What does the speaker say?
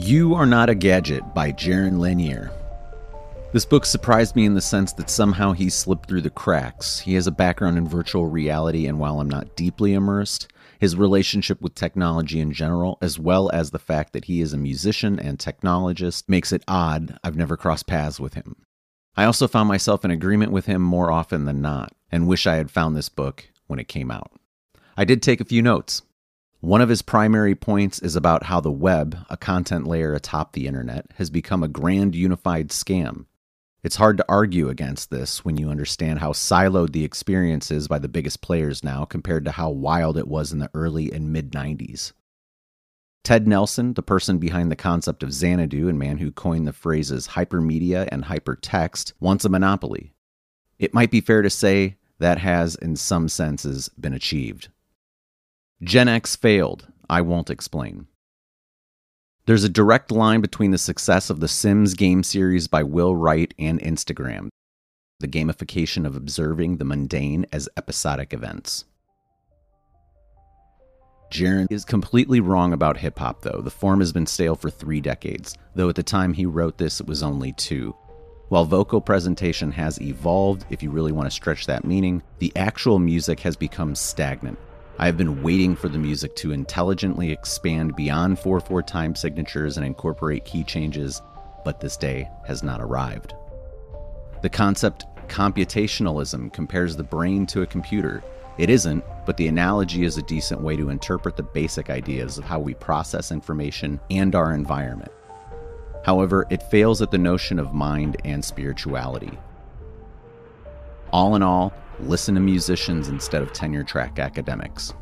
You Are Not a Gadget by Jaron Lanier. This book surprised me in the sense that somehow he slipped through the cracks. He has a background in virtual reality, and while I'm not deeply immersed, his relationship with technology in general, as well as the fact that he is a musician and technologist, makes it odd I've never crossed paths with him. I also found myself in agreement with him more often than not, and wish I had found this book when it came out. I did take a few notes. One of his primary points is about how the web, a content layer atop the internet, has become a grand unified scam. It's hard to argue against this when you understand how siloed the experience is by the biggest players now compared to how wild it was in the early and mid 90s. Ted Nelson, the person behind the concept of Xanadu and man who coined the phrases hypermedia and hypertext, wants a monopoly. It might be fair to say that has, in some senses, been achieved. Gen X failed. I won't explain. There's a direct line between the success of the Sims game series by Will Wright and Instagram, the gamification of observing the mundane as episodic events. Jaron is completely wrong about hip hop, though. The form has been stale for three decades, though at the time he wrote this, it was only two. While vocal presentation has evolved, if you really want to stretch that meaning, the actual music has become stagnant. I have been waiting for the music to intelligently expand beyond 4 4 time signatures and incorporate key changes, but this day has not arrived. The concept computationalism compares the brain to a computer. It isn't, but the analogy is a decent way to interpret the basic ideas of how we process information and our environment. However, it fails at the notion of mind and spirituality. All in all, listen to musicians instead of tenure track academics.